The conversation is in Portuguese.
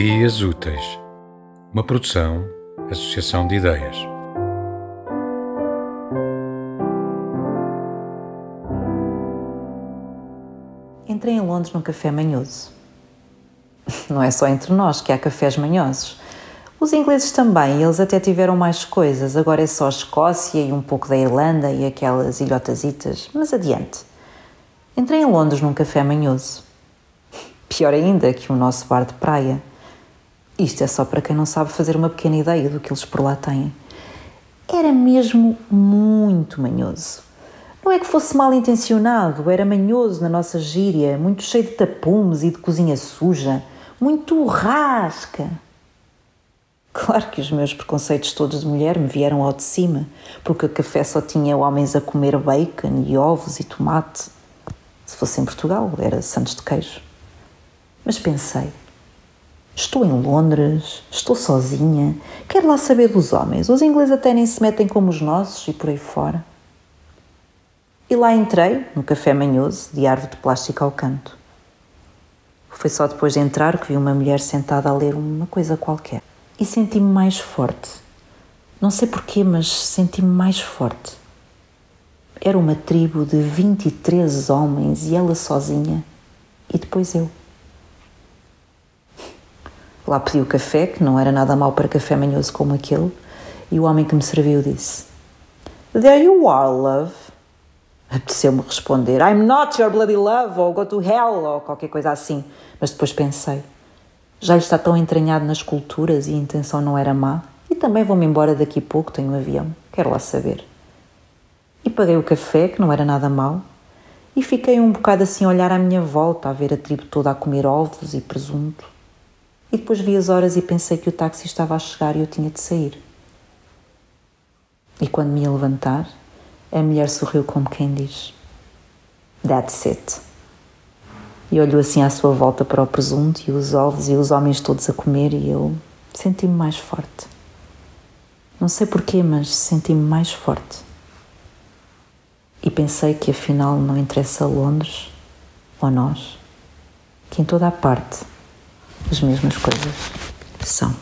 Ideias Úteis, uma produção, associação de ideias. Entrei em Londres num café manhoso. Não é só entre nós que há cafés manhosos. Os ingleses também, eles até tiveram mais coisas. Agora é só a Escócia e um pouco da Irlanda e aquelas ilhotasitas. Mas adiante. Entrei em Londres num café manhoso. Pior ainda que o nosso bar de praia. Isto é só para quem não sabe fazer uma pequena ideia do que eles por lá têm. Era mesmo muito manhoso. Não é que fosse mal intencionado, era manhoso na nossa gíria, muito cheio de tapumes e de cozinha suja, muito rasca. Claro que os meus preconceitos todos de mulher me vieram ao de cima, porque o café só tinha homens a comer bacon e ovos e tomate. Se fosse em Portugal, era santos de queijo. Mas pensei, estou em Londres, estou sozinha, quero lá saber dos homens. Os ingleses até nem se metem como os nossos e por aí fora. E lá entrei, no café manhoso, de árvore de plástico ao canto. Foi só depois de entrar que vi uma mulher sentada a ler uma coisa qualquer. E senti-me mais forte. Não sei porquê, mas senti-me mais forte. Era uma tribo de 23 homens e ela sozinha. E depois eu. Lá pedi o café, que não era nada mal para café manhoso como aquele, e o homem que me serviu disse: There you are, love. Apeteceu-me responder: I'm not your bloody love, ou go to hell, ou qualquer coisa assim. Mas depois pensei: já lhe está tão entranhado nas culturas e a intenção não era má, e também vou-me embora daqui a pouco, tenho um avião, quero lá saber. E paguei o café, que não era nada mau, e fiquei um bocado assim a olhar à minha volta, a ver a tribo toda a comer ovos e presunto. E depois vi as horas e pensei que o táxi estava a chegar e eu tinha de sair. E quando me ia levantar, a mulher sorriu como quem diz: That's it. E olhou assim à sua volta para o presunto e os ovos e os homens todos a comer e eu senti-me mais forte. Não sei porquê, mas senti-me mais forte. E pensei que afinal não interessa Londres ou nós, que em toda a parte as mesmas coisas são.